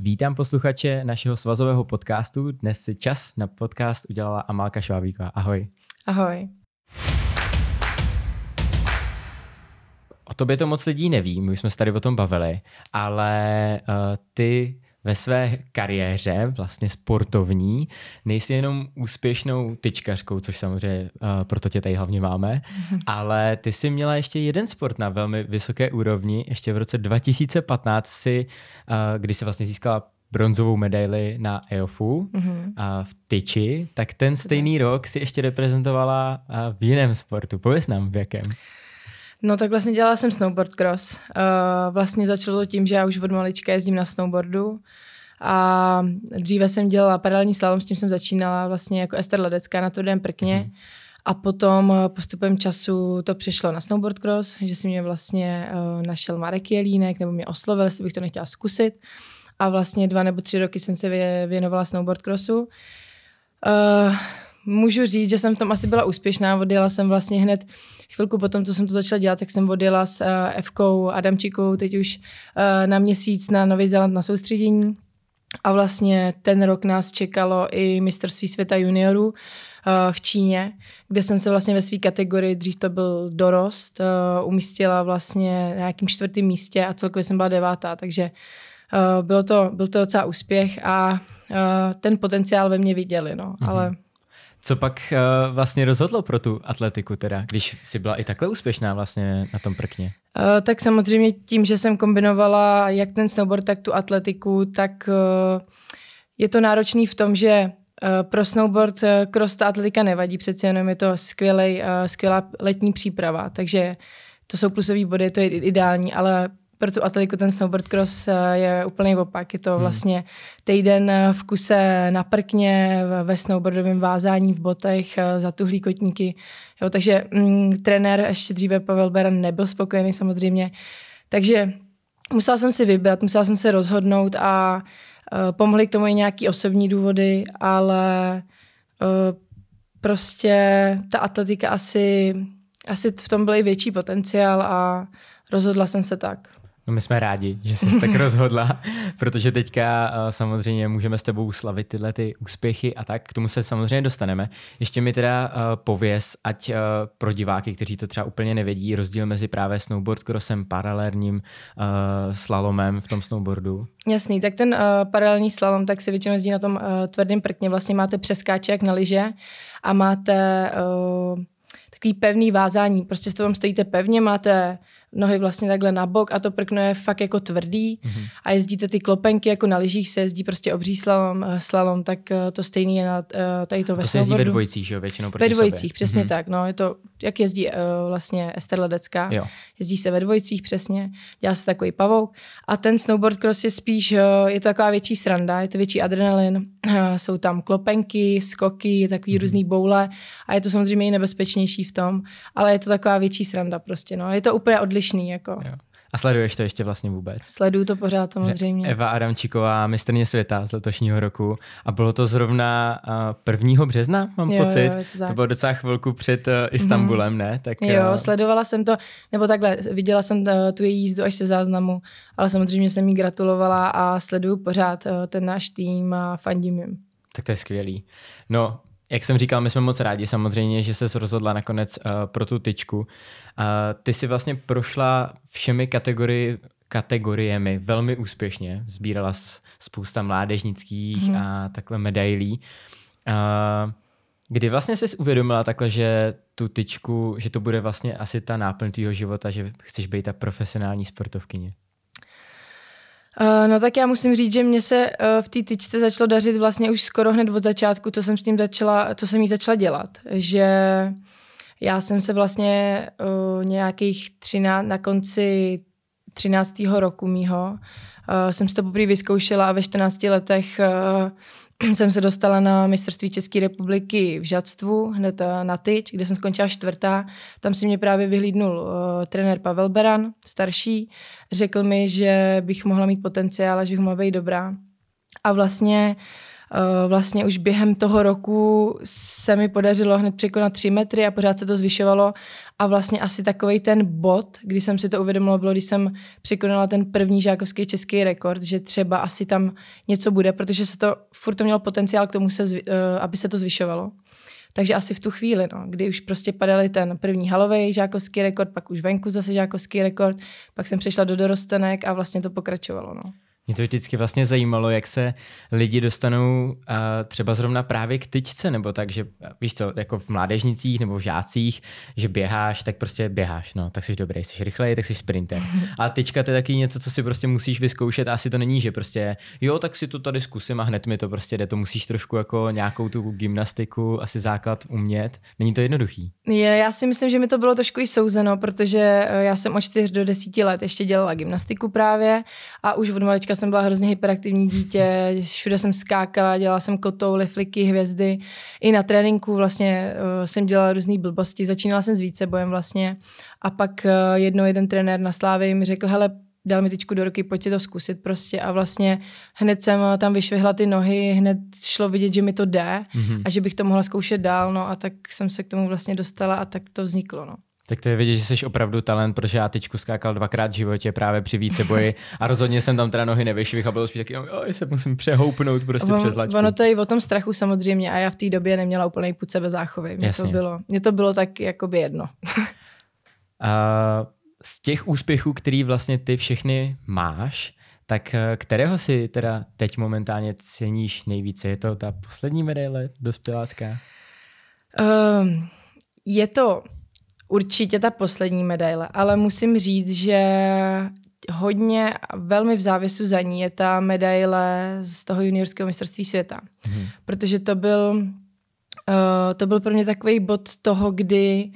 Vítám posluchače našeho svazového podcastu. Dnes si čas na podcast udělala Amálka Švábíková. Ahoj. Ahoj. O tobě to moc lidí neví, my jsme se tady o tom bavili, ale uh, ty ve své kariéře, vlastně sportovní, nejsi jenom úspěšnou tyčkařkou, což samozřejmě uh, proto tě tady hlavně máme, mm-hmm. ale ty jsi měla ještě jeden sport na velmi vysoké úrovni, ještě v roce 2015 si, uh, kdy jsi vlastně získala bronzovou medaili na EOFu mm-hmm. a v tyči, tak ten stejný rok si ještě reprezentovala v jiném sportu. Pověz nám, v jakém. No tak vlastně dělala jsem snowboard cross. Uh, vlastně začalo to tím, že já už od malička jezdím na snowboardu a dříve jsem dělala paralelní slalom, s tím jsem začínala vlastně jako Ester Ledecká na tvrdém prkně. Mm-hmm. A potom eh, postupem času to přišlo na snowboard cross, že si mě vlastně uh, našel Marek Jelínek, nebo mě oslovil, jestli bych to nechtěla zkusit. A vlastně dva nebo tři roky jsem se věnovala snowboard crossu. Uh, můžu říct, že jsem v tom asi byla úspěšná. Odjela jsem vlastně hned chvilku potom, co jsem to začala dělat, tak jsem odjela s uh, Evkou Adamčikou teď už uh, na měsíc na Nový Zéland na soustředění. A vlastně ten rok nás čekalo i mistrovství světa juniorů uh, v Číně, kde jsem se vlastně ve své kategorii, dřív to byl dorost, uh, umístila vlastně na nějakým čtvrtém místě a celkově jsem byla devátá, takže uh, bylo to, byl to docela úspěch a ten potenciál ve mně viděli, no, mm-hmm. ale co pak uh, vlastně rozhodlo pro tu atletiku teda, když jsi byla i takhle úspěšná vlastně na tom prkně? Uh, tak samozřejmě tím, že jsem kombinovala jak ten snowboard, tak tu atletiku, tak uh, je to náročný v tom, že pro snowboard cross ta atletika nevadí, přece jenom je to skvělej, skvělá letní příprava, takže to jsou plusové body, to je ideální, ale pro tu atletiku ten snowboard cross eh, je úplný opak. Je to hmm. vlastně týden eh, v kuse na prkně, ve snowboardovém vázání v botech, eh, za tuhlí kotníky. Jo, takže mm, trenér ještě dříve Pavel Beran nebyl spokojený samozřejmě. Takže musela jsem si vybrat, musela jsem se rozhodnout a uh, pomohly k tomu i nějaký osobní důvody, ale uh, prostě ta atletika asi, asi v tom byl i větší potenciál a rozhodla jsem se tak. No my jsme rádi, že jsi tak rozhodla, protože teďka uh, samozřejmě můžeme s tebou slavit tyhle ty úspěchy a tak, k tomu se samozřejmě dostaneme. Ještě mi teda uh, pověz, ať uh, pro diváky, kteří to třeba úplně nevědí, rozdíl mezi právě snowboard crossem, paralelním slalomem v tom snowboardu. Jasný, tak ten paralelní slalom, tak se většinou jezdí na tom tvrdém prkně, vlastně máte přeskáček na lyže a máte takový pevný vázání, prostě s tom stojíte pevně, máte nohy vlastně takhle na bok a to prkno je fakt jako tvrdý mm-hmm. a jezdíte ty klopenky, jako na lyžích se jezdí prostě obří slalom, eh, slalom tak eh, to stejný je na eh, tady to, to ve se jezdí ve dvojicích, že jo, většinou proti Ve dvojicích, sobě. přesně mm-hmm. tak, no, je to, jak jezdí uh, vlastně Ester Ledecká, jo. jezdí se ve dvojicích, přesně, dělá se takový pavouk a ten snowboard cross je spíš, uh, je to taková větší sranda, je to větší adrenalin, uh, jsou tam klopenky, skoky, takový mm-hmm. různý boule a je to samozřejmě i nebezpečnější v tom, ale je to taková větší sranda prostě, no, je to úplně odlišné odlišný. Jako. Jo. A sleduješ to ještě vlastně vůbec? Sleduju to pořád samozřejmě. Eva Adamčíková, mistrně světa z letošního roku. A bylo to zrovna uh, 1. března, mám jo, pocit. Jo, to, to bylo docela chvilku před uh, Istanbulem, mm. ne? Tak, jo, uh... sledovala jsem to, nebo takhle, viděla jsem uh, tu její jízdu až se záznamu, ale samozřejmě jsem jí gratulovala a sleduju pořád uh, ten náš tým a fandím jim. Tak to je skvělý. No, jak jsem říkal, my jsme moc rádi samozřejmě, že se rozhodla nakonec uh, pro tu tyčku. Uh, ty si vlastně prošla všemi kategorii, kategoriemi velmi úspěšně. Sbírala spousta mládežnických mm. a takhle medailí. Uh, kdy vlastně jsi uvědomila takhle, že tu tyčku, že to bude vlastně asi ta náplň tvýho života, že chceš být ta profesionální sportovkyně? Uh, no tak já musím říct, že mě se uh, v té tyčce začalo dařit vlastně už skoro hned od začátku, co jsem s tím začala, co jsem jí začala dělat. Že já jsem se vlastně uh, nějakých 13, na konci 13. roku mýho jsem si to poprvé vyzkoušela a ve 14 letech jsem se dostala na mistrovství České republiky v Žadstvu, hned eh, na tyč, kde jsem skončila čtvrtá. Tam si mě právě vyhlídnul uh, trenér Pavel Beran, starší. Řekl mi, že bych mohla mít potenciál a že bych mohla být dobrá. A vlastně vlastně už během toho roku se mi podařilo hned překonat tři metry a pořád se to zvyšovalo a vlastně asi takový ten bod, kdy jsem si to uvědomila, bylo, když jsem překonala ten první žákovský český rekord, že třeba asi tam něco bude, protože se to, furt to mělo potenciál k tomu, se, aby se to zvyšovalo. Takže asi v tu chvíli, no, kdy už prostě padaly ten první halový žákovský rekord, pak už venku zase žákovský rekord, pak jsem přešla do dorostenek a vlastně to pokračovalo. No. Mě to vždycky vlastně zajímalo, jak se lidi dostanou uh, třeba zrovna právě k tyčce, nebo tak, že víš co, jako v mládežnicích nebo v žácích, že běháš, tak prostě běháš, no, tak jsi dobrý, jsi rychlej, tak jsi sprinter. A tyčka to je taky něco, co si prostě musíš vyzkoušet a asi to není, že prostě jo, tak si to tady zkusím a hned mi to prostě jde, to musíš trošku jako nějakou tu gymnastiku, asi základ umět. Není to jednoduchý. Je, já si myslím, že mi to bylo trošku i souzeno, protože eh, já jsem od 4 do 10 let ještě dělala gymnastiku právě a už od malička jsem byla hrozně hyperaktivní dítě, všude jsem skákala, dělala jsem kotouly, fliky, hvězdy. I na tréninku vlastně uh, jsem dělala různé blbosti. Začínala jsem s vícebojem vlastně a pak uh, jednou jeden trenér na Slávě mi řekl, hele, dal mi tyčku do ruky, pojď si to zkusit prostě a vlastně hned jsem tam vyšvihla ty nohy, hned šlo vidět, že mi to jde mm-hmm. a že bych to mohla zkoušet dál, no a tak jsem se k tomu vlastně dostala a tak to vzniklo, no. Tak to je vidět, že jsi opravdu talent, protože já tyčku skákal dvakrát v životě právě při víceboji a rozhodně jsem tam teda nohy nevyšvih a bylo spíš taky, oj, se musím přehoupnout prostě on, přes lačku. Ono to je o tom strachu samozřejmě a já v té době neměla úplný půd sebe záchovy. Mně to, bylo, mně to bylo tak jakoby jedno. a z těch úspěchů, který vlastně ty všechny máš, tak eh, kterého si teda teď momentálně ceníš nejvíce? Je to ta poslední medaile dospělácká? Um, je to určitě ta poslední medaile, ale musím říct, že hodně, velmi v závěsu za ní je ta medaile z toho juniorského mistrovství světa. Hmm. Protože to byl, uh, to byl pro mě takový bod toho, kdy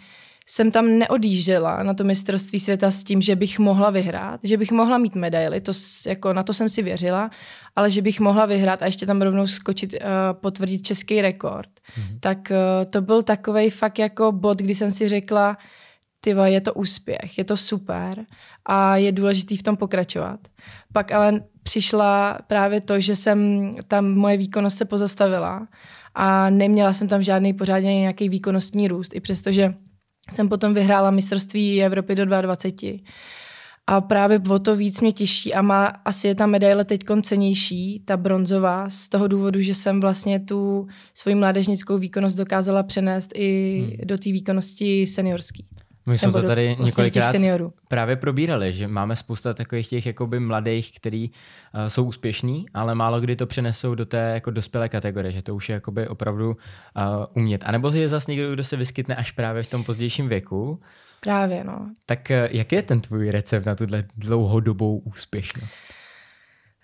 jsem tam neodjížděla na to mistrovství světa s tím, že bych mohla vyhrát, že bych mohla mít medaily, to, jako, na to jsem si věřila, ale že bych mohla vyhrát a ještě tam rovnou skočit, uh, potvrdit český rekord. Mm-hmm. Tak uh, to byl takový fakt jako bod, kdy jsem si řekla, tyva, je to úspěch, je to super a je důležitý v tom pokračovat. Pak ale přišla právě to, že jsem tam moje výkonnost se pozastavila a neměla jsem tam žádný pořádně nějaký výkonnostní růst, i přestože jsem potom vyhrála mistrovství Evropy do 22. A právě o to víc mě těší a má, asi je ta medaile teď cenější, ta bronzová, z toho důvodu, že jsem vlastně tu svoji mládežnickou výkonnost dokázala přenést i hmm. do té výkonnosti seniorský. My jsme to tady vlastně několikrát právě probírali, že máme spousta takových těch jakoby mladých, kteří uh, jsou úspěšní, ale málo kdy to přenesou do té jako dospělé kategorie, že to už je jakoby opravdu uh, umět. A nebo je zase někdo, kdo se vyskytne až právě v tom pozdějším věku. Právě, no. Tak uh, jaký je ten tvůj recept na tuhle dlouhodobou úspěšnost?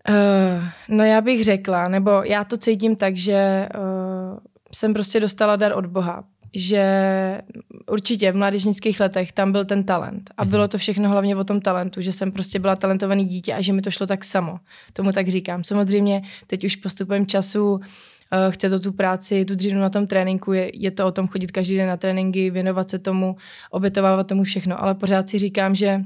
Uh, no já bych řekla, nebo já to cítím tak, že uh, jsem prostě dostala dar od Boha že určitě v mládežnických letech tam byl ten talent. A bylo mhm. to všechno hlavně o tom talentu, že jsem prostě byla talentovaný dítě a že mi to šlo tak samo. Tomu tak říkám. Samozřejmě teď už postupem času uh, chce to tu práci, tu dřínu na tom tréninku, je, je to o tom chodit každý den na tréninky, věnovat se tomu, obětovávat tomu všechno. Ale pořád si říkám, že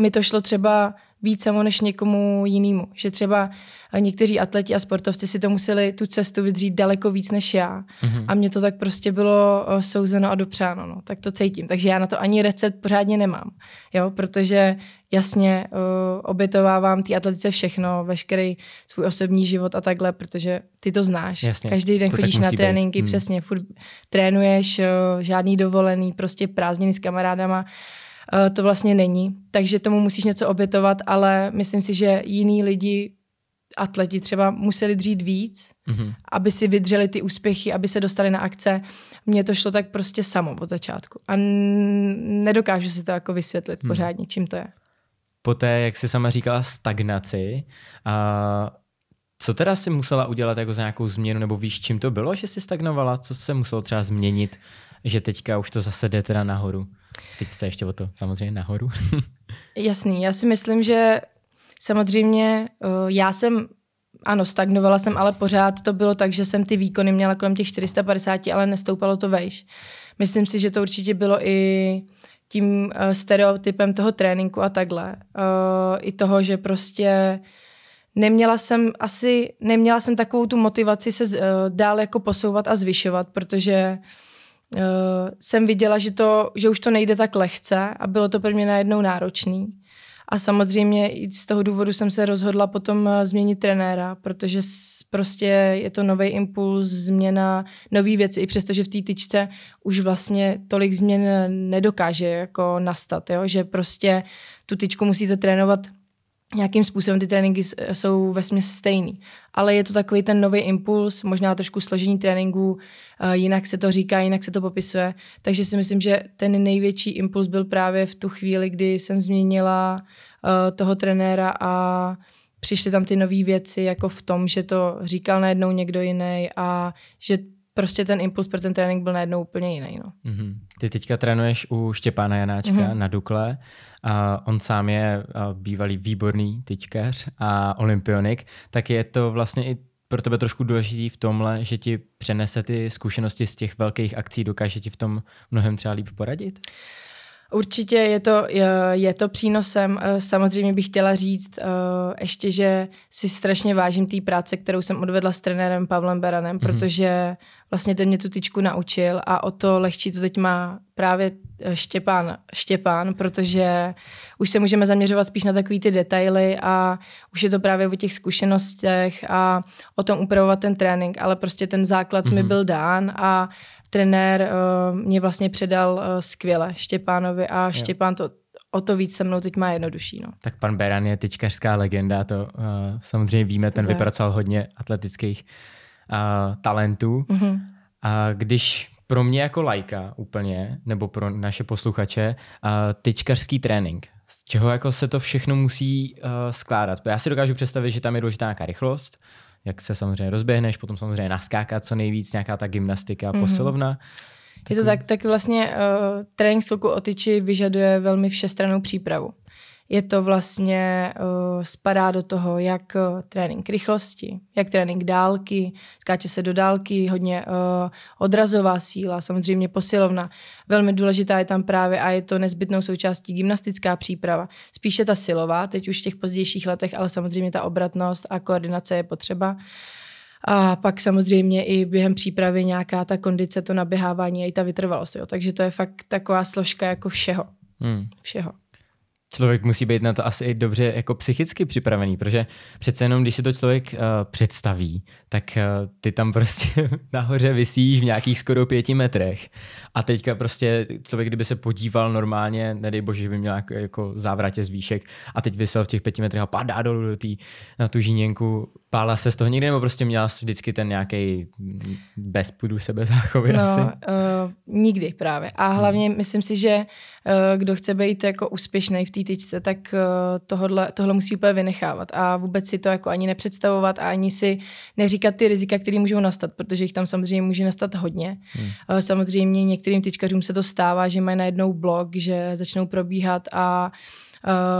mi to šlo třeba víc samo než někomu jinému. Že třeba někteří atleti a sportovci si to museli tu cestu vydřít daleko víc než já. Mm-hmm. A mně to tak prostě bylo souzeno a dopřáno. No. Tak to cítím. Takže já na to ani recept pořádně nemám. Jo? Protože jasně uh, obětovávám ty atletice všechno, veškerý svůj osobní život a takhle, protože ty to znáš. Jasně, Každý den chodíš na tréninky, hmm. přesně, furt trénuješ, uh, žádný dovolený, prostě prázdniny s kamarádama. Uh, to vlastně není, takže tomu musíš něco obětovat, ale myslím si, že jiní lidi atleti třeba museli dřít víc, mm-hmm. aby si vydřeli ty úspěchy, aby se dostali na akce. Mně to šlo tak prostě samo od začátku. A n- nedokážu si to jako vysvětlit mm. pořádně, čím to je. Poté, jak jsi sama říkala, stagnaci, a co teda si musela udělat jako za nějakou změnu, nebo víš, čím to bylo, že jsi stagnovala? Co se muselo třeba změnit, že teďka už to zase jde teda nahoru? Teď se ještě o to samozřejmě nahoru. Jasný, já si myslím, že samozřejmě uh, já jsem ano, stagnovala jsem, ale pořád to bylo tak, že jsem ty výkony měla kolem těch 450, ale nestoupalo to vejš. Myslím si, že to určitě bylo i tím uh, stereotypem toho tréninku a takhle. Uh, I toho, že prostě neměla jsem asi, neměla jsem takovou tu motivaci se dál jako posouvat a zvyšovat, protože uh, jsem viděla, že, to, že už to nejde tak lehce a bylo to pro mě najednou náročný. A samozřejmě i z toho důvodu jsem se rozhodla potom eh, změnit trenéra, protože prostě je to nový impuls, změna, nový věci, i přestože v té tyčce už vlastně tolik změn nedokáže jako nastat, jo? že prostě tu tyčku musíte trénovat nějakým způsobem ty tréninky jsou ve stejný. Ale je to takový ten nový impuls, možná trošku složení tréninku, eh, jinak se to říká, jinak se to popisuje. Takže si myslím, že ten největší impuls byl právě v tu chvíli, kdy jsem změnila uh, toho trenéra a přišly tam ty nové věci, jako v tom, že to říkal najednou někdo jiný a že prostě ten impuls pro ten trénink byl najednou úplně jiný. No. Mm-hmm. Ty teďka trénuješ u Štěpána Janáčka mm-hmm. na Dukle. A on sám je bývalý výborný tyčkař a olympionik, tak je to vlastně i pro tebe trošku důležitý v tomhle, že ti přenese ty zkušenosti z těch velkých akcí, dokáže ti v tom mnohem třeba líp poradit? Určitě je to, je to přínosem. Eh, samozřejmě bych chtěla říct eh, ještě, že si strašně vážím té práce, kterou jsem odvedla s trenérem Pavlem Beranem, mm-hmm. protože vlastně ten mě tu tyčku naučil a o to lehčí to teď má právě eh, Štěpán, Štěpán, protože už se můžeme zaměřovat spíš na takové ty detaily a už je to právě o těch zkušenostech a o tom upravovat ten trénink, ale prostě ten základ mm-hmm. mi mhm. byl dán a trenér uh, mě vlastně předal uh, skvěle Štěpánovi a. Štěpán to o to víc se mnou teď má jednodušší. No. Tak pan Beran je tyčkařská legenda, to uh, samozřejmě víme, ten vypracoval hodně atletických uh, talentů. Mm-hmm. A když pro mě jako lajka úplně, nebo pro naše posluchače, uh, tyčkařský trénink, z čeho jako se to všechno musí uh, skládat. Já si dokážu představit, že tam je důležitá nějaká rychlost, jak se samozřejmě rozběhneš, potom samozřejmě naskákat co nejvíc, nějaká ta gymnastika, mm-hmm. posilovna. Je to tak, tak vlastně uh, trénink skoku o tyči vyžaduje velmi všestranou přípravu je to vlastně, uh, spadá do toho jak uh, trénink rychlosti, jak trénink dálky, skáče se do dálky, hodně uh, odrazová síla, samozřejmě posilovna. Velmi důležitá je tam právě a je to nezbytnou součástí gymnastická příprava. Spíše ta silová, teď už v těch pozdějších letech, ale samozřejmě ta obratnost a koordinace je potřeba. A pak samozřejmě i během přípravy nějaká ta kondice, to naběhávání a i ta vytrvalost. Jo. Takže to je fakt taková složka jako všeho. Hmm. Všeho člověk musí být na to asi i dobře jako psychicky připravený, protože přece jenom, když si to člověk uh, představí, tak uh, ty tam prostě nahoře vysíš v nějakých skoro pěti metrech a teďka prostě člověk, kdyby se podíval normálně, nedej bože, že by měl jako, jako závratě z výšek a teď vysel v těch pěti metrech a padá dolů do tý, na tu žíněnku, pála se z toho někdy, nebo prostě měla vždycky ten nějaký bez půdu sebe záchovy no, asi? Uh, nikdy právě. A hlavně hmm. myslím si, že uh, kdo chce být jako úspěšný v té tyčce, tak uh, tohle, tohle musí úplně vynechávat a vůbec si to jako ani nepředstavovat a ani si neříkat ty rizika, které můžou nastat, protože jich tam samozřejmě může nastat hodně. Hmm. Uh, samozřejmě některým tyčkařům se to stává, že mají najednou blok, že začnou probíhat a Uh,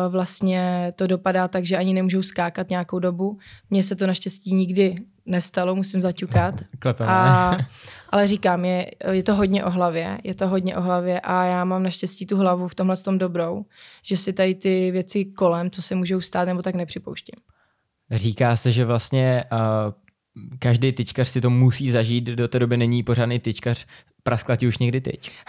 vlastně to dopadá tak, že ani nemůžou skákat nějakou dobu. Mně se to naštěstí nikdy nestalo, musím zaťukat. A, ale říkám, je, je to hodně o hlavě, je to hodně o hlavě a já mám naštěstí tu hlavu v tomhle tom dobrou, že si tady ty věci kolem, co se můžou stát, nebo tak nepřipouštím. Říká se, že vlastně uh, každý tyčkař si to musí zažít, do té doby není pořádný tyčkař. Praskla ti už někdy teď?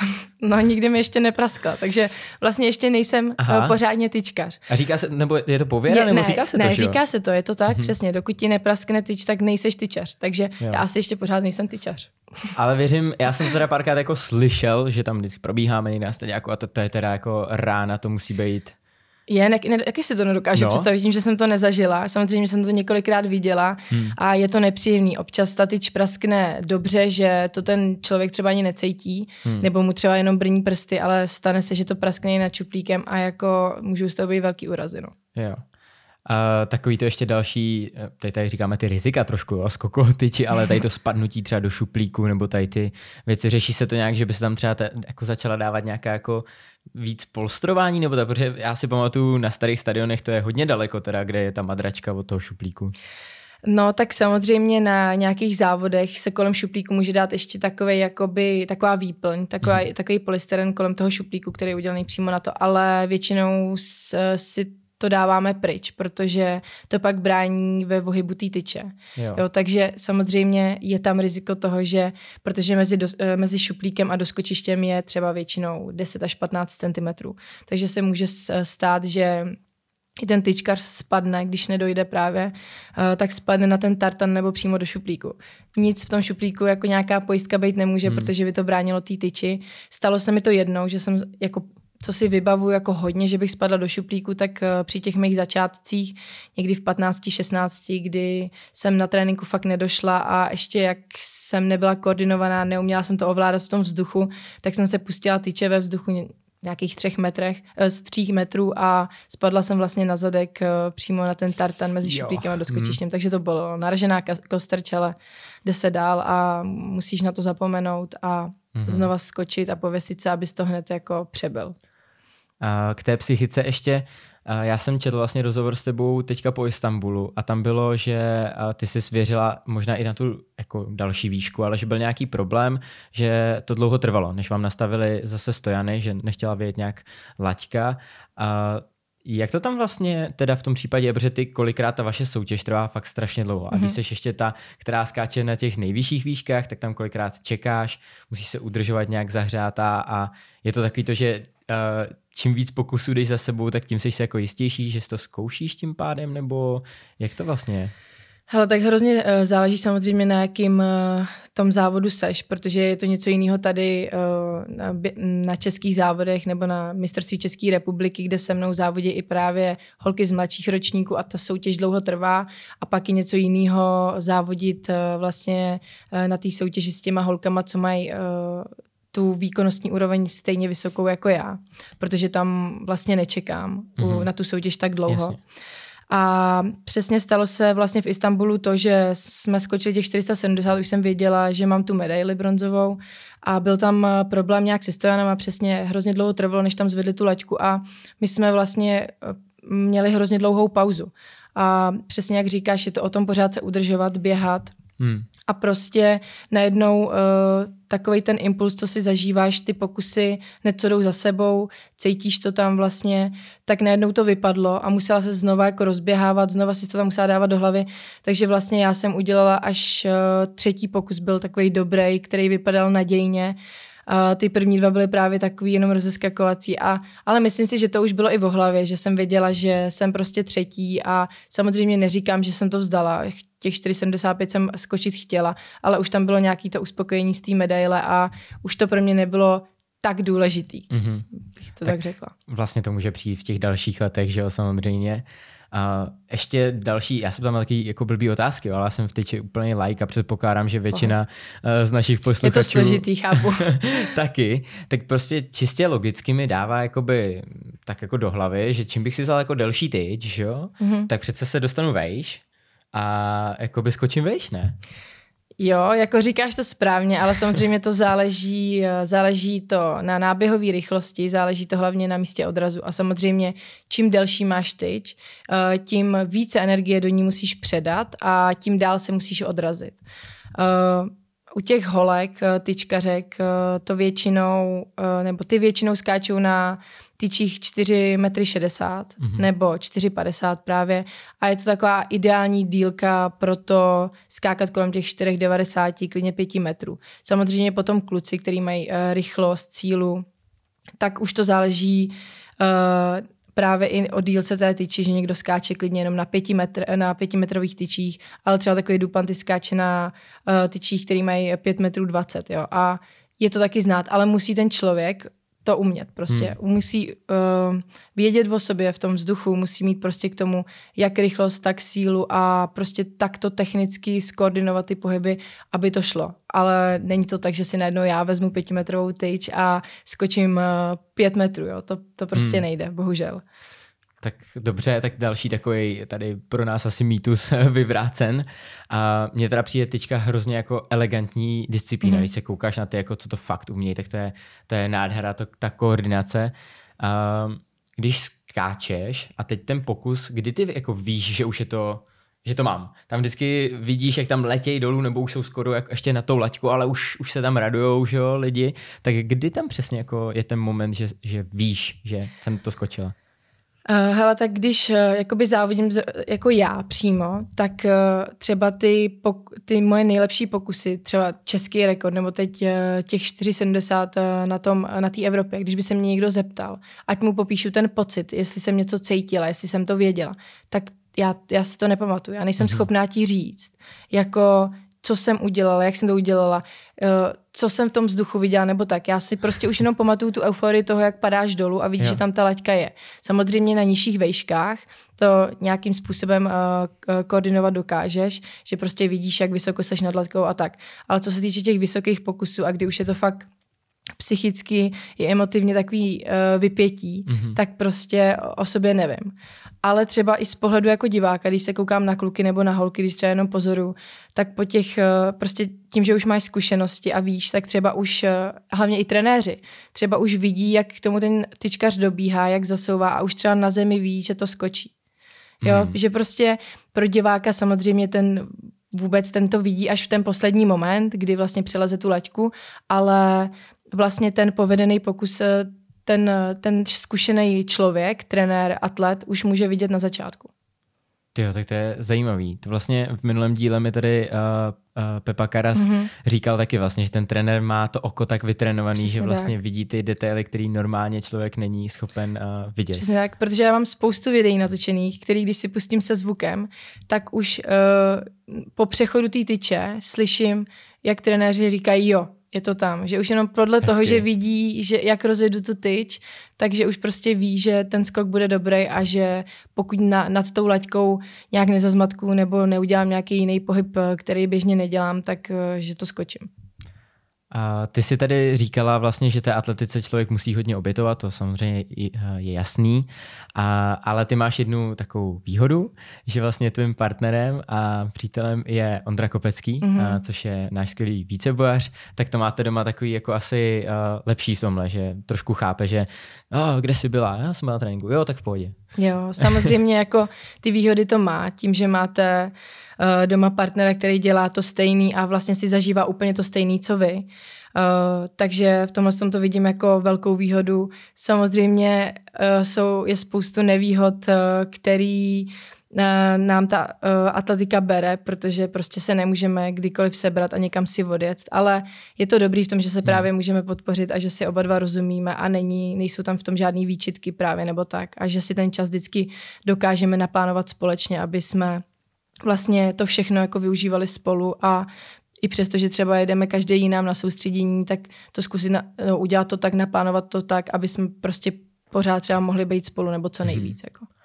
No, nikdy mi ještě nepraskla, takže vlastně ještě nejsem Aha. pořádně tyčkař. A říká se, nebo je to pověra, je, nebo ne, říká se to, Ne, říká se to, je to tak, mm-hmm. přesně. Dokud ti nepraskne tyč, tak nejseš tyčař. Takže jo. já asi ještě pořád nejsem tyčař. Ale věřím, já jsem to teda párkrát jako slyšel, že tam vždycky probíháme někde jako, a to, to je teda jako rána, to musí být je, ne, ne, jaký si to nedokážu no. představit, tím, že jsem to nezažila. Samozřejmě jsem to několikrát viděla hmm. a je to nepříjemný. Občas ta tyč praskne dobře, že to ten člověk třeba ani necítí, hmm. nebo mu třeba jenom brní prsty, ale stane se, že to praskne nad čuplíkem a jako můžou z toho být velký úrazy. No. Jo. Uh, takový to ještě další, eh, tady, tady říkáme ty rizika trošku, jo, skoko tyči, ale tady to spadnutí třeba do šuplíku nebo tady ty věci, řeší se to nějak, že by se tam třeba te, jako začala dávat nějaká jako víc polstrování, nebo tak, protože já si pamatuju na starých stadionech, to je hodně daleko teda, kde je ta madračka od toho šuplíku. No tak samozřejmě na nějakých závodech se kolem šuplíku může dát ještě takový, jakoby, taková výplň, taková, mm. takový polystyren kolem toho šuplíku, který je udělaný přímo na to, ale většinou si to dáváme pryč, protože to pak brání ve pohybu té tyče. Jo. Jo, takže samozřejmě je tam riziko toho, že protože mezi, do, eh, mezi šuplíkem a doskočištěm je třeba většinou 10 až 15 cm. Takže se může stát, že i ten tyčkař spadne, když nedojde právě, uh, tak spadne na ten tartan nebo přímo do šuplíku. Nic v tom šuplíku jako nějaká pojistka být nemůže, hmm. protože by to bránilo té tyči. Stalo se mi to jednou, že jsem jako co si vybavuju jako hodně, že bych spadla do šuplíku, tak uh, při těch mých začátcích, někdy v 15, 16, kdy jsem na tréninku fakt nedošla a ještě jak jsem nebyla koordinovaná, neuměla jsem to ovládat v tom vzduchu, tak jsem se pustila tyče ve vzduchu nějakých třech metrech, eh, z tří metrů a spadla jsem vlastně na zadek eh, přímo na ten tartan mezi šuplíkem a doskočištěm, mm. takže to bylo naražená kostrč, ale jde se dál a musíš na to zapomenout a mm. znova skočit a pověsit se, abys to hned jako přebyl. A k té psychice ještě, já jsem četl vlastně rozhovor s tebou teďka po Istanbulu a tam bylo, že ty si svěřila možná i na tu jako další výšku, ale že byl nějaký problém, že to dlouho trvalo, než vám nastavili zase stojany, že nechtěla vědět nějak laťka. A jak to tam vlastně teda v tom případě je, protože ty kolikrát ta vaše soutěž trvá fakt strašně dlouho a když mhm. jsi ještě ta, která skáče na těch nejvyšších výškách, tak tam kolikrát čekáš, musíš se udržovat nějak zahřátá a je to takový to, že uh, čím víc pokusů jdeš za sebou, tak tím jsi jako jistější, že to zkoušíš tím pádem, nebo jak to vlastně je? Hele, tak hrozně uh, záleží samozřejmě na jakým uh, tom závodu seš, protože je to něco jiného tady uh, na, na českých závodech nebo na mistrovství České republiky, kde se mnou závodí i právě holky z mladších ročníků a ta soutěž dlouho trvá a pak je něco jiného závodit uh, vlastně uh, na té soutěži s těma holkama, co mají uh, tu výkonnostní úroveň stejně vysokou jako já, protože tam vlastně nečekám mm-hmm. mhm. na tu soutěž tak dlouho. Jasně. A přesně stalo se vlastně v Istanbulu to, že jsme skočili těch 470, už jsem věděla, že mám tu medaili bronzovou a byl tam eh, problém nějak se stojanem a přesně hrozně dlouho trvalo, než tam zvedli tu laťku a my jsme vlastně eh, měli hrozně dlouhou pauzu. A přesně jak říkáš, je to o tom pořád se udržovat, běhat, Hmm. A prostě najednou uh, takový ten impuls, co si zažíváš, ty pokusy něco jdou za sebou, cítíš to tam vlastně, tak najednou to vypadlo a musela se znova jako rozběhávat, znova si to tam musela dávat do hlavy. Takže vlastně já jsem udělala až uh, třetí pokus, byl takový dobrý, který vypadal nadějně Uh, ty první dva byly právě takový jenom rozeskakovací, a, ale myslím si, že to už bylo i v hlavě, že jsem věděla, že jsem prostě třetí a samozřejmě neříkám, že jsem to vzdala. Těch 4,75 jsem skočit chtěla, ale už tam bylo nějaké to uspokojení z té medaile a už to pro mě nebylo tak důležitý, mm-hmm. bych to tak, tak řekla. Vlastně to může přijít v těch dalších letech, že jo, samozřejmě. A ještě další, já jsem tam taky jako blbý otázky, ale já jsem v teď úplně like a předpokládám, že většina oh. z našich posluchačů... Je to složitý, chápu. taky, tak prostě čistě logicky mi dává jakoby tak jako do hlavy, že čím bych si vzal jako delší tyč, jo, mm-hmm. tak přece se dostanu vejš a jakoby skočím vejš, ne? Jo, jako říkáš to správně, ale samozřejmě to záleží, eh, záleží to na náběhové rychlosti, záleží to hlavně na místě odrazu a samozřejmě čím delší máš tyč, eh, tím více energie do ní musíš předat a tím dál se musíš odrazit. Eh, u těch holek, tyčkařek, to většinou, nebo ty většinou skáčou na tyčích 4,60 m mm-hmm. nebo 4,50 právě a je to taková ideální dílka pro to skákat kolem těch 4,90, klidně 5 metrů. Samozřejmě potom kluci, kteří mají uh, rychlost, cílu, tak už to záleží uh, právě i o dílce té tyči, že někdo skáče klidně jenom na, pěti metr, na pětimetrových tyčích, ale třeba takový Duplanty skáče na uh, tyčích, který mají 5 metrů 20, jo. A je to taky znát, ale musí ten člověk to umět prostě. Hmm. Musí uh, vědět o sobě v tom vzduchu, musí mít prostě k tomu jak rychlost, tak sílu a prostě takto technicky skoordinovat ty pohyby, aby to šlo. Ale není to tak, že si najednou já vezmu pětimetrovou tyč a skočím uh, pět metrů, jo. To, to prostě hmm. nejde, bohužel. Tak dobře, tak další takový tady pro nás asi mýtus vyvrácen. A mně teda přijde tyčka hrozně jako elegantní disciplína, mm. když se koukáš na ty, jako co to fakt umějí, tak to je, to je nádhera, to, ta koordinace. A když skáčeš a teď ten pokus, kdy ty jako víš, že už je to že to mám. Tam vždycky vidíš, jak tam letějí dolů, nebo už jsou skoro jak ještě na tou laťku, ale už, už se tam radujou, že jo, lidi. Tak kdy tam přesně jako je ten moment, že, že víš, že jsem to skočila? Uh, hele, tak když uh, jakoby závodím z, jako já přímo, tak uh, třeba ty, pok- ty moje nejlepší pokusy, třeba český rekord, nebo teď uh, těch 4,70 uh, na tom, uh, na té Evropě, když by se mě někdo zeptal, ať mu popíšu ten pocit, jestli jsem něco cítila, jestli jsem to věděla, tak já, já si to nepamatuju. Já nejsem mm-hmm. schopná ti říct, jako co jsem udělala, jak jsem to udělala, uh, co jsem v tom vzduchu viděla, nebo tak. Já si prostě už jenom pamatuju tu euforii toho, jak padáš dolů a vidíš, jo. že tam ta laťka je. Samozřejmě na nižších vejškách to nějakým způsobem uh, koordinovat dokážeš, že prostě vidíš, jak vysoko seš nad laťkou a tak. Ale co se týče těch vysokých pokusů a kdy už je to fakt psychicky i emotivně takový uh, vypětí, mm-hmm. tak prostě o sobě nevím ale třeba i z pohledu jako diváka, když se koukám na kluky nebo na holky, když třeba jenom pozoru, tak po těch, eh, prostě tím, že už máš zkušenosti a víš, tak třeba už, eh, hlavně i trenéři, třeba už vidí, jak k tomu ten tyčkař dobíhá, jak zasouvá a už třeba na zemi ví, že to skočí. Jo, hmm. že prostě pro diváka samozřejmě ten vůbec ten to vidí až v ten poslední moment, kdy vlastně přeleze tu laťku, ale vlastně ten povedený pokus eh, ten, ten zkušený člověk, trenér, atlet už může vidět na začátku. Jo, tak to je zajímavý. To vlastně v minulém díle mi tady uh, uh, Pepa Karas mm-hmm. říkal taky vlastně, že ten trenér má to oko tak vytrénovaný, Přesně že vlastně tak. vidí ty detaily, který normálně člověk není schopen uh, vidět. Přesně tak, protože já mám spoustu videí natočených, který když si pustím se zvukem, tak už uh, po přechodu té tyče slyším, jak trenéři říkají jo, je to tam. Že už jenom podle Hezky. toho, že vidí, že jak rozjedu tu tyč, takže už prostě ví, že ten skok bude dobrý a že pokud na, nad tou laťkou nějak nezazmatku nebo neudělám nějaký jiný pohyb, který běžně nedělám, tak eh, že to skočím. A ty si tady říkala vlastně, že té atletice člověk musí hodně obětovat, to samozřejmě je jasný, a, ale ty máš jednu takovou výhodu, že vlastně tvým partnerem a přítelem je Ondra Kopecký, mm-hmm. a, což je náš skvělý vícebojař, tak to máte doma takový jako asi uh, lepší v tomhle, že trošku chápe, že oh, kde jsi byla, já jsem byla na tréninku, jo, tak v pohodě. Jo, samozřejmě jako ty výhody to má, tím, že máte uh, doma partnera, který dělá to stejný a vlastně si zažívá úplně to stejný, co vy. Uh, takže v tomhle tom to vidím jako velkou výhodu. Samozřejmě uh, jsou, je spoustu nevýhod, uh, který nám ta uh, atletika bere, protože prostě se nemůžeme kdykoliv sebrat a někam si odjet, ale je to dobrý v tom, že se hmm. právě můžeme podpořit a že si oba dva rozumíme a není, nejsou tam v tom žádný výčitky právě nebo tak a že si ten čas vždycky dokážeme naplánovat společně, aby jsme vlastně to všechno jako využívali spolu a i přesto, že třeba jedeme každý jinam na soustředění, tak to zkusit na, no, udělat to tak, naplánovat to tak, aby jsme prostě pořád třeba mohli být spolu nebo co mhm. nejvíc. Mm-hmm. Jako.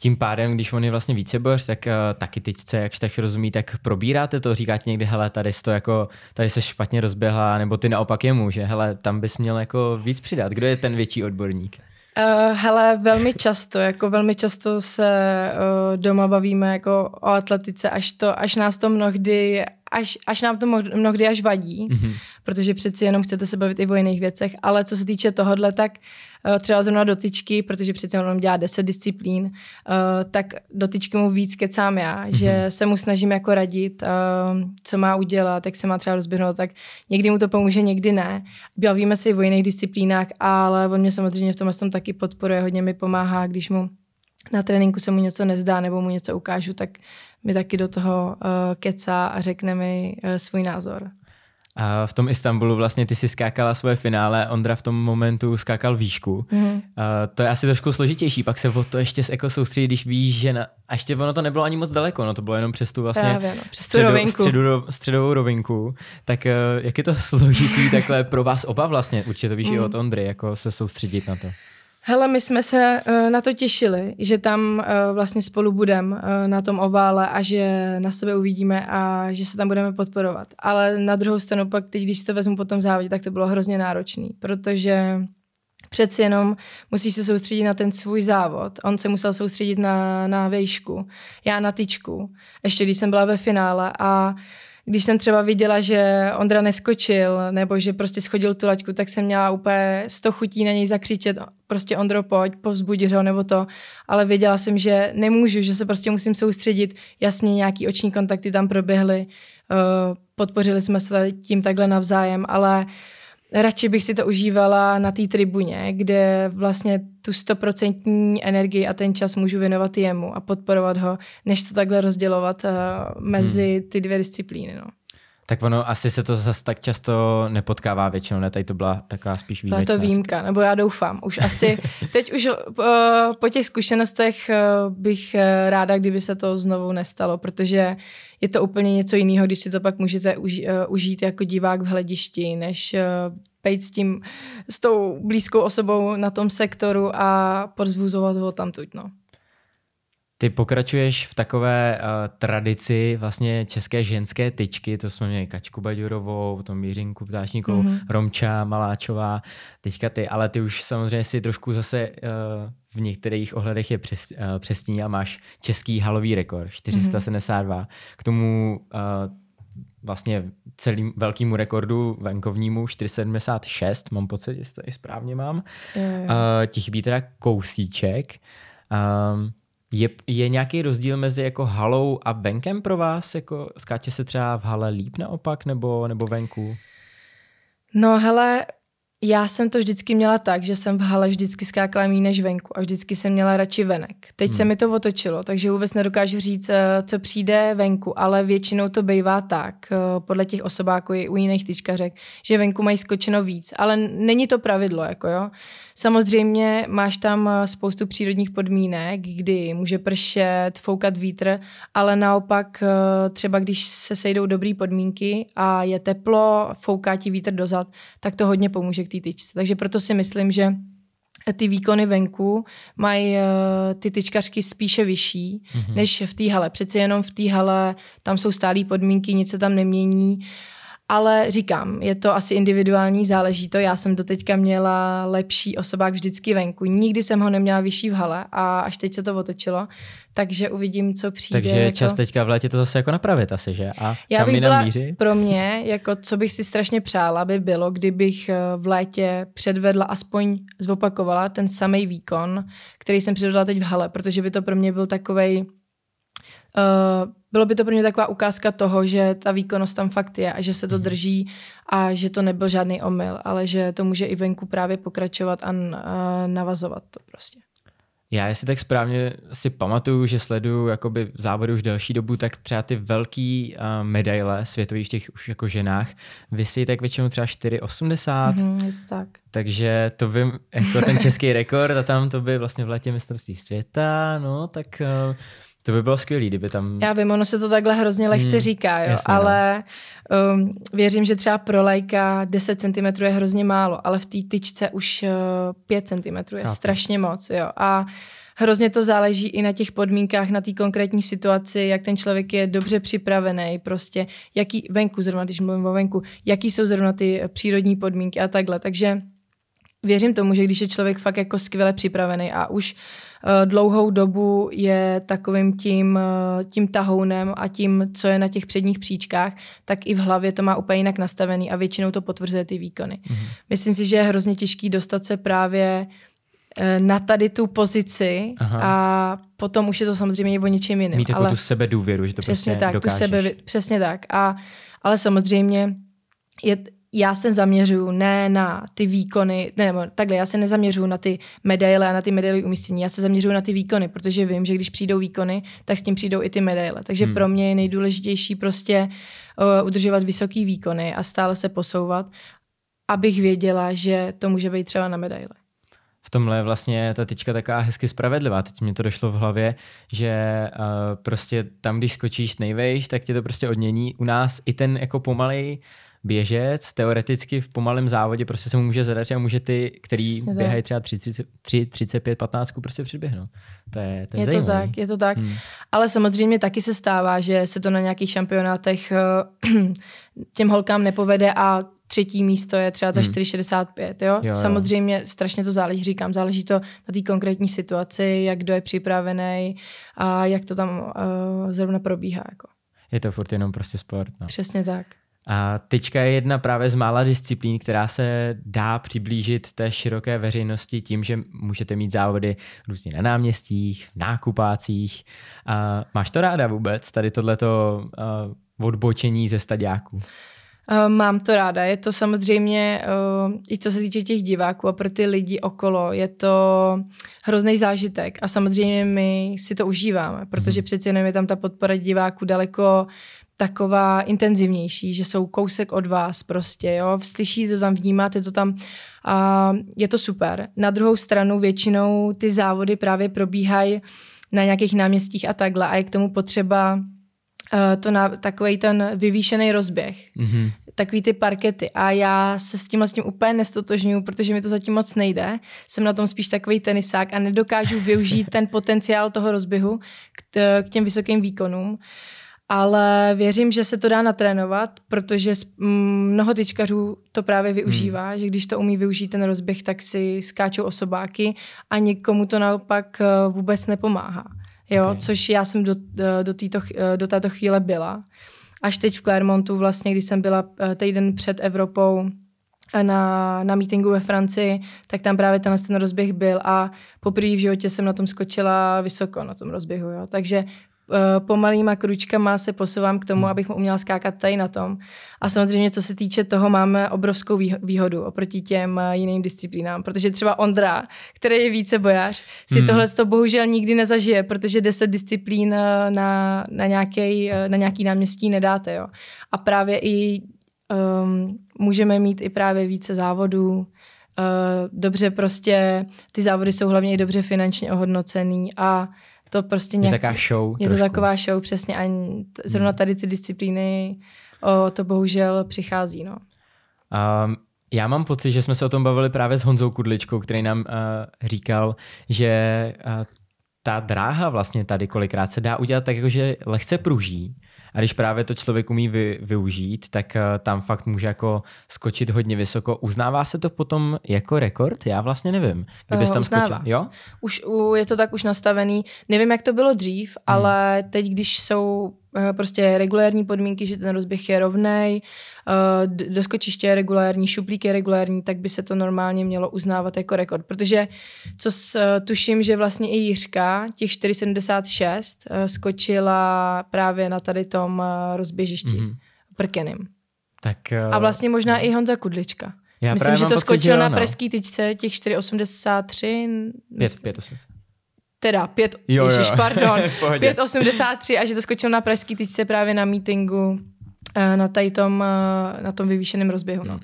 Tím pádem, když on je vlastně víceboř, tak uh, taky teďce, jakž tak rozumí, tak probíráte to, říkáte někdy, hele, tady to jako, tady se špatně rozběhla, nebo ty naopak jemu, že hele, tam bys měl jako víc přidat. Kdo je ten větší odborník? Uh, hele, velmi často, jako velmi často se uh, doma bavíme jako o atletice, až, to, až nás to mnohdy, až, až nám to mnohdy až vadí, mm-hmm. Protože přeci jenom chcete se bavit i o jiných věcech, ale co se týče tohohle, tak uh, třeba zrovna dotyčky, protože přeci jenom dělá 10 disciplín, uh, tak dotyčky mu víc kecám já, mm-hmm. že se mu snažím jako radit, uh, co má udělat, jak se má třeba rozběhnout, tak někdy mu to pomůže, někdy ne. Bavíme si o jiných disciplínách, ale on mě samozřejmě v tomhle tom taky podporuje, hodně mi pomáhá, když mu na tréninku se mu něco nezdá nebo mu něco ukážu, tak mi taky do toho uh, kecá a řekne mi uh, svůj názor. A v tom Istanbulu vlastně ty si skákala svoje finále, Ondra v tom momentu skákal výšku. Mm. A to je asi trošku složitější, pak se o to ještě jako soustředí, když víš, že na... a ještě ono to nebylo ani moc daleko, no to bylo jenom přes tu vlastně Právě, no, přes středo, rovinku. Středu, středovou rovinku. Tak uh, jak je to složitý takhle pro vás oba vlastně, určitě to víš mm. i od Ondry, jako se soustředit na to. Hele, my jsme se uh, na to těšili, že tam uh, vlastně spolu budeme uh, na tom ovále a že na sebe uvidíme a že se tam budeme podporovat. Ale na druhou stranu pak teď, když si to vezmu po tom závodě, tak to bylo hrozně náročný, protože přeci jenom musíš se soustředit na ten svůj závod. On se musel soustředit na, na vejšku, já na tyčku, ještě když jsem byla ve finále a uh, když jsem třeba viděla, že Ondra neskočil, nebo že prostě schodil tu laťku, tak jsem měla úplně sto chutí na něj zakřičet, prostě Ondro pojď, povzbudit ho nebo to, ale věděla jsem, že nemůžu, že se prostě musím soustředit, jasně nějaký oční kontakty tam proběhly, uh, podpořili jsme se tím takhle navzájem, ale radši bych si to užívala na té tribuně, kde vlastně tu stoprocentní energii a ten čas můžu věnovat jemu a podporovat ho, než to takhle rozdělovat uh, mezi hmm. ty dvě disciplíny. No. Tak ono asi se to zase tak často nepotkává většinou, ne? Tady to byla taková spíš výjimečná. Byla to výjimka, nebo já doufám. Už asi, teď už uh, po těch zkušenostech uh, bych uh, ráda, kdyby se to znovu nestalo, protože je to úplně něco jiného, když si to pak můžete uži, uh, užít jako divák v hledišti, než uh, být s tím, s tou blízkou osobou na tom sektoru a podzvuzovat ho tam tuď, no. Ty pokračuješ v takové uh, tradici vlastně české ženské tyčky, to jsme měli Kačku Baďurovou, tom Mířinku Ptáčníkovou, mm-hmm. Romča Maláčová, teďka ty, ale ty už samozřejmě si trošku zase uh, v některých ohledech je přes, uh, přesní a máš český halový rekord, 472. Mm-hmm. K tomu uh, vlastně celým velkému rekordu venkovnímu 476, mám pocit, jestli to i správně mám. Je. Uh, ti chybí teda kousíček. Um, je, je nějaký rozdíl mezi jako halou a venkem pro vás? Jako, skáče se třeba v hale líp naopak nebo, nebo venku? No hele, já jsem to vždycky měla tak, že jsem v hale vždycky skákala méně než venku a vždycky jsem měla radši venek. Teď hmm. se mi to otočilo, takže vůbec nedokážu říct, eh, co přijde venku, ale většinou to bývá tak, eh, podle těch osobáků i u jiných tyčkařek, že venku mají skočeno víc, ale není to pravidlo, jako jo. Samozřejmě máš tam eh, spoustu přírodních podmínek, kdy může pršet, foukat vítr, ale naopak třeba když se sejdou dobré podmínky a je teplo, fouká ti vítr dozad, tak to hodně pomůže té tyčce. Takže proto si myslím, že ty výkony venku mají uh, ty tyčkařky spíše vyšší mm-hmm. než v té hale. Přece jenom v té hale tam jsou stálé podmínky, nic se tam nemění. Ale říkám, je to asi individuální, záleží to. Já jsem doteďka měla lepší osobák vždycky venku. Nikdy jsem ho neměla vyšší v hale a až teď se to otočilo. Takže uvidím, co přijde. Takže jako... čas teďka v létě to zase jako napravit asi, že? A Já kam bych byla pro mě, jako co bych si strašně přála, by bylo, kdybych eh, v létě předvedla, aspoň zopakovala ten samý výkon, který jsem předvedla teď v hale, protože by to pro mě byl takovej Uh, bylo by to pro mě taková ukázka toho, že ta výkonnost tam fakt je a že se to mhm. drží a že to nebyl žádný omyl, ale že to může i venku právě pokračovat a navazovat to prostě. Já jestli tak správně si pamatuju, že sleduju jakoby závody už delší dobu, tak třeba ty velký uh, medaile světových v těch už jako ženách vysí tak většinou třeba 4,80. Mm-hmm, je to tak. Takže to by jako ten český rekord a tam to by vlastně v letě mistrovství světa, no tak uh, to by bylo skvělé, kdyby tam... Já vím, ono se to takhle hrozně lehce hmm, říká, jo, jasně, no. ale no. um, věřím, že třeba pro lajka 10 cm je hrozně málo, ale v té tyčce už uh, 5 cm je Chápu. strašně moc, jo. A hrozně to záleží i na těch podmínkách, na té konkrétní situaci, jak ten člověk je dobře připravený, prostě jaký venku, zrovna když mluvím o venku, jaký jsou zrovna ty přírodní podmínky a takhle. Takže věřím tomu, že když je člověk fakt jako skvěle připravený a už uh, dlouhou dobu je takovým tím, uh, tím tahounem a tím, co je na těch předních příčkách, tak i v hlavě to má úplně jinak nastavený a většinou to potvrzuje ty výkony. Mm-hmm. Myslím si, že je hrozně těžký dostat se právě uh, na tady tu pozici Aha. a potom už je to samozřejmě o něčem jiném. Mít ale tu sebe důvěru, že to přesně prostě tak, dokážeš. Tu sebe, přesně tak. A, ale samozřejmě je, já se zaměřuju ne na ty výkony, ne, nebo takhle, já se nezaměřuju na ty medaile a na ty medaily umístění, já se zaměřuju na ty výkony, protože vím, že když přijdou výkony, tak s tím přijdou i ty medaile. Takže hmm. pro mě je nejdůležitější prostě uh, udržovat vysoký výkony a stále se posouvat, abych věděla, že to může být třeba na medaile v tomhle je vlastně ta tyčka taková hezky spravedlivá. Teď mi to došlo v hlavě, že uh, prostě tam, když skočíš nejvejš, tak tě to prostě odmění. U nás i ten jako pomalej běžec teoreticky v pomalém závodě prostě se mu může zadat a může ty, který Přesně běhají třeba 30, 3, 35, 15, prostě předběhnout. To je, to je, je to tak, je to tak. Hmm. Ale samozřejmě taky se stává, že se to na nějakých šampionátech eh, těm holkám nepovede a třetí místo je třeba za hmm. 4,65, jo? jo? Samozřejmě strašně to záleží, říkám, záleží to na té konkrétní situaci, jak kdo je připravený a jak to tam uh, zrovna probíhá. Jako. Je to furt jenom prostě sport. No. Přesně tak. A tyčka je jedna právě z mála disciplín, která se dá přiblížit té široké veřejnosti tím, že můžete mít závody různě na náměstích, v nákupácích. A máš to ráda vůbec, tady tohleto uh, odbočení ze stadiáků? Mám to ráda. Je to samozřejmě, i co se týče těch diváků a pro ty lidi okolo, je to hrozný zážitek. A samozřejmě my si to užíváme, protože mm. přeci jenom je tam ta podpora diváků daleko taková intenzivnější, že jsou kousek od vás prostě, jo, slyšíte to tam, vnímáte to tam a je to super. Na druhou stranu většinou ty závody právě probíhají na nějakých náměstích a takhle a je k tomu potřeba uh, to na takový ten vyvýšený rozběh. Mm-hmm. Takový ty parkety. A já se s tím vlastně úplně nestotožňuju, protože mi to zatím moc nejde. Jsem na tom spíš takový tenisák a nedokážu využít ten potenciál toho rozběhu k, t- k těm vysokým výkonům. Ale věřím, že se to dá natrénovat, protože mnoho tyčkařů to právě využívá, hmm. že když to umí využít ten rozběh, tak si skáčou osobáky a někomu to naopak eh, vůbec nepomáhá. Jo, okay. což já jsem do, eh, do, týto, eh, do této chvíle byla. Až teď v Clermontu, vlastně, když jsem byla týden před Evropou na, na meetingu ve Francii, tak tam právě tenhle ten rozběh byl a poprvé v životě jsem na tom skočila vysoko na tom rozběhu. Jo. Takže pomalýma kručkama se posouvám k tomu, hmm. abych uměla skákat tady na tom. A samozřejmě, co se týče toho, máme obrovskou výhodu oproti těm eh, jiným disciplínám, protože třeba Ondra, který je více bojář, si hmm. tohle to bohužel nikdy nezažije, protože deset disciplín eh, na, na, nějaký, na nějaký náměstí nedáte. Jo. A právě i um, můžeme mít i právě více závodů, dobře prostě, ty závody jsou hlavně i dobře finančně ohodnocený a to prostě nějak... Je taková show. Je trošku. to taková show, přesně. A zrovna hmm. tady ty disciplíny o to bohužel přichází, no. Um, já mám pocit, že jsme se o tom bavili právě s Honzou Kudličkou, který nám uh, říkal, že uh, ta dráha vlastně tady kolikrát se dá udělat tak, jako že lehce pruží, a když právě to člověk umí vy, využít, tak uh, tam fakt může jako skočit hodně vysoko. Uznává se to potom jako rekord? Já vlastně nevím. Kdybys uh, tam uznává. skočil, jo? Už je to tak už nastavený. Nevím, jak to bylo dřív, hmm. ale teď, když jsou prostě regulární podmínky, že ten rozběh je rovnej, uh, do skočiště je regulární, šuplík je regulární, tak by se to normálně mělo uznávat jako rekord. Protože co s, uh, tuším, že vlastně i Jiřka, těch 476, uh, skočila právě na tady tom rozběžišti mm-hmm. prkeným. Tak, uh, A vlastně možná i Honza Kudlička. Já Myslím, že to pocit, skočil že na preský tyčce těch 4,83. 5, 5,83. Teda 5, jo, ježiš, jo. pardon, 5,83 a že to skočil na preský tyčce právě na meetingu Eh, na, tom, eh, na tom vyvýšeném rozběhu. No. Hmm.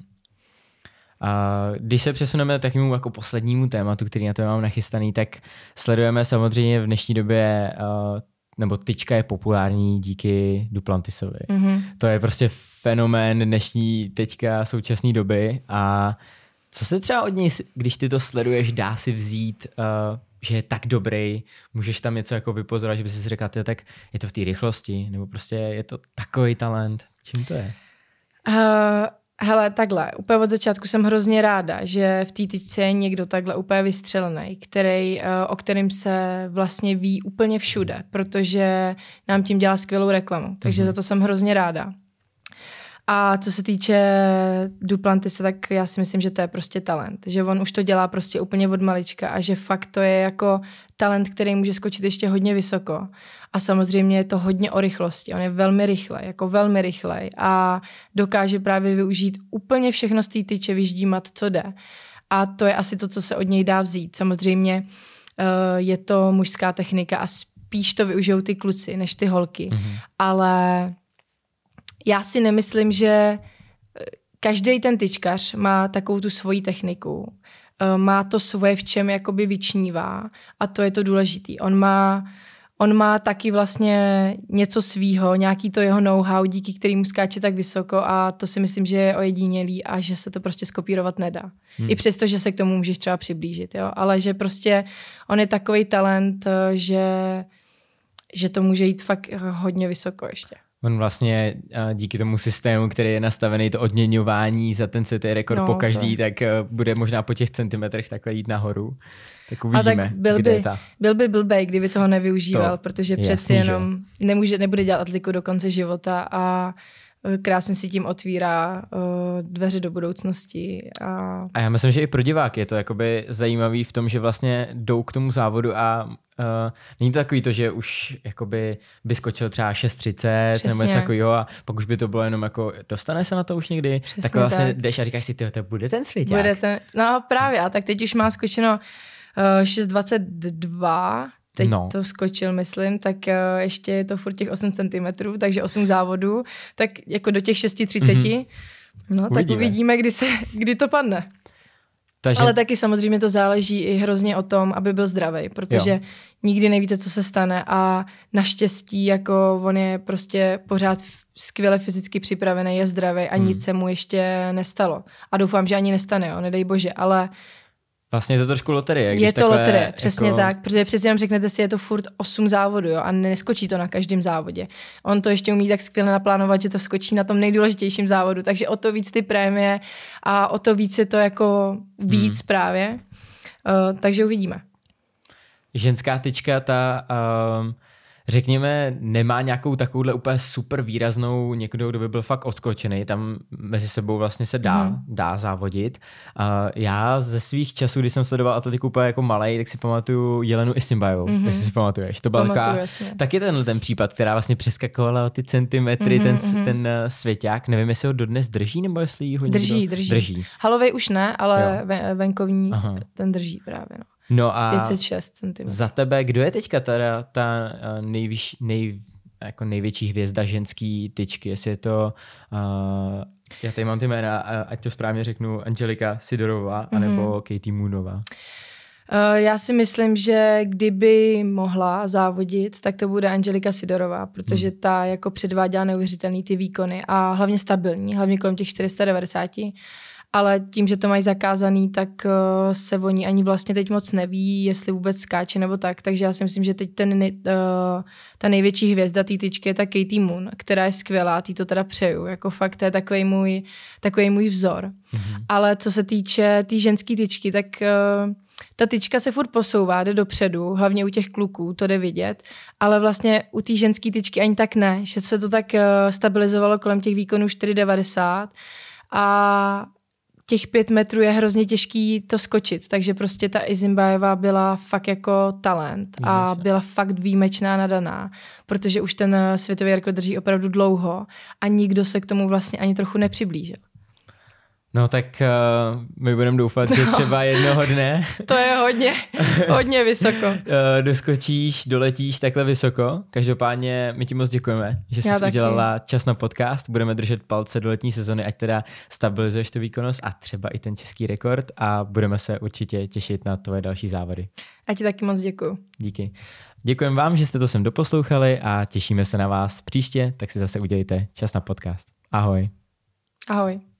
A když se přesuneme takovému jako poslednímu tématu, který na to mám nachystaný, tak sledujeme samozřejmě v dnešní době, uh, nebo tyčka je populární díky Duplantisovi. Mm-hmm. To je prostě fenomén dnešní teďka současné doby a co se třeba od něj, když ty to sleduješ, dá si vzít uh, že je tak dobrý, můžeš tam něco jako vypozorovat, že by si řekl, tak je to v té rychlosti, nebo prostě je to takový talent. Čím to je? Uh, hele, takhle, úplně od začátku jsem hrozně ráda, že v té tyčce je někdo takhle úplně vystřelený, který, uh, o kterým se vlastně ví úplně všude, protože nám tím dělá skvělou reklamu. Takže mm-hmm. za to jsem hrozně ráda. A co se týče Duplantise, tak já si myslím, že to je prostě talent. Že on už to dělá prostě úplně od malička a že fakt to je jako talent, který může skočit ještě hodně vysoko. A samozřejmě je to hodně o rychlosti. On je velmi rychle, jako velmi rychlej a dokáže právě využít úplně všechno z té tyče, vyždímat, co jde. A to je asi to, co se od něj dá vzít. Samozřejmě uh, je to mužská technika a spíš to využijou ty kluci než ty holky. Mm-hmm. Ale já si nemyslím, že eh, každý ten tyčkař má takovou tu svoji techniku. Eh, má to svoje, v čem jakoby vyčnívá a to je to důležitý. On má, on má taky vlastně něco svýho, nějaký to jeho know-how, díky kterému skáče tak vysoko a to si myslím, že je ojedinělý a že se to prostě skopírovat nedá. Hmm. I přesto, že se k tomu můžeš třeba přiblížit, jo? ale že prostě on je takový talent, eh, že, že to může jít fakt hodně vysoko ještě. On vlastně díky tomu systému, který je nastavený, to odměňování za ten světový rekord no, po každý, to. tak e, bude možná po těch centimetrech takhle jít nahoru. Tak uvidíme, A tak byl by, ta... byl by blbej, kdyby toho nevyužíval, to protože přeci jenom nemůže, nebude dělat atliku do konce života a krásně si tím otvírá uh, dveře do budoucnosti. A... a já myslím, že i pro diváky je to jakoby zajímavý v tom, že vlastně jdou k tomu závodu a uh, není to takový to, že už jakoby by skočil třeba 6.30 nebo něco takového a pak už by to bylo jenom jako, dostane se na to už někdy, Přesně tak vlastně tak. jdeš a říkáš si, to bude ten svět. Bude ten, no právě a tak teď už má skočeno uh, 6.22 teď no. to skočil, myslím, tak uh, ještě je to furt těch 8 cm, takže 8 závodů, tak jako do těch 6.30. Mm-hmm. No, uvidíme. tak uvidíme, kdy, se, kdy to padne. Takže... Ale taky samozřejmě to záleží i hrozně o tom, aby byl zdravý, protože jo. nikdy nevíte, co se stane a naštěstí jako on je prostě pořád skvěle fyzicky připravený, je zdravý a hmm. nic se mu ještě nestalo. A doufám, že ani nestane, jo, nedej bože, ale Vlastně je to trošku loterie. Je to loterie, přesně jako... tak, protože přesně jenom řeknete si, je to furt 8 závodů jo, a neskočí to na každém závodě. On to ještě umí tak skvěle naplánovat, že to skočí na tom nejdůležitějším závodu, takže o to víc ty prémie a o to víc je to jako víc hmm. právě. Uh, takže uvidíme. Ženská tyčka, ta um, řekněme, nemá nějakou takovouhle úplně super výraznou někdo, kdo by byl fakt odskočený, tam mezi sebou vlastně se dá, mm. dá závodit. Uh, já ze svých časů, když jsem sledoval atletiku úplně jako malej, tak si pamatuju Jelenu Isimbajovou, mm-hmm. jestli si pamatuješ. To byla taková, taky tenhle ten případ, která vlastně přeskakovala ty centimetry, mm-hmm, ten, mm-hmm. ten uh, svěťák. Nevím, jestli ho dodnes drží, nebo jestli ho drží, někdo... drží. drží. Halovej už ne, ale jo. venkovní Aha. ten drží právě. No. No a 506 cm. Za tebe, kdo je teďka teda ta eh, nejvyš, nej, jako největší hvězda ženský tyčky? Jestli je to, uh, já tady mám ty jména, ať to správně řeknu, Angelika Sidorová mm-hmm. anebo Katie Moonová. Uh, já si myslím, že kdyby mohla závodit, tak to bude Angelika Sidorová, protože hmm. ta jako předváděla neuvěřitelný ty výkony a hlavně stabilní, hlavně kolem těch 490 ale tím, že to mají zakázaný, tak uh, se o ní ani vlastně teď moc neví, jestli vůbec skáče nebo tak, takže já si myslím, že teď ten, uh, ta největší hvězda té tyčky je ta Katie Moon, která je skvělá, ty to teda přeju, jako fakt to je takový můj, takový můj vzor. Mm-hmm. Ale co se týče té tý ženské tyčky, tak uh, ta tyčka se furt posouvá, jde dopředu, hlavně u těch kluků, to jde vidět, ale vlastně u té ženské tyčky ani tak ne, že se to tak stabilizovalo kolem těch výkonů 4,90 a těch pět metrů je hrozně těžký to skočit, takže prostě ta Izimbajeva byla fakt jako talent a byla fakt výjimečná nadaná, protože už ten světový rekord drží opravdu dlouho a nikdo se k tomu vlastně ani trochu nepřiblížil. No tak uh, my budeme doufat, že no, třeba jednoho dne... to je hodně, hodně vysoko. uh, doskočíš, doletíš takhle vysoko. Každopádně my ti moc děkujeme, že jsi udělala čas na podcast. Budeme držet palce do letní sezony, ať teda stabilizuješ tu výkonnost a třeba i ten český rekord a budeme se určitě těšit na tvoje další závody. A ti taky moc děkuju. Díky. Děkujeme vám, že jste to sem doposlouchali a těšíme se na vás příště, tak si zase udělejte čas na podcast. Ahoj. Ahoj.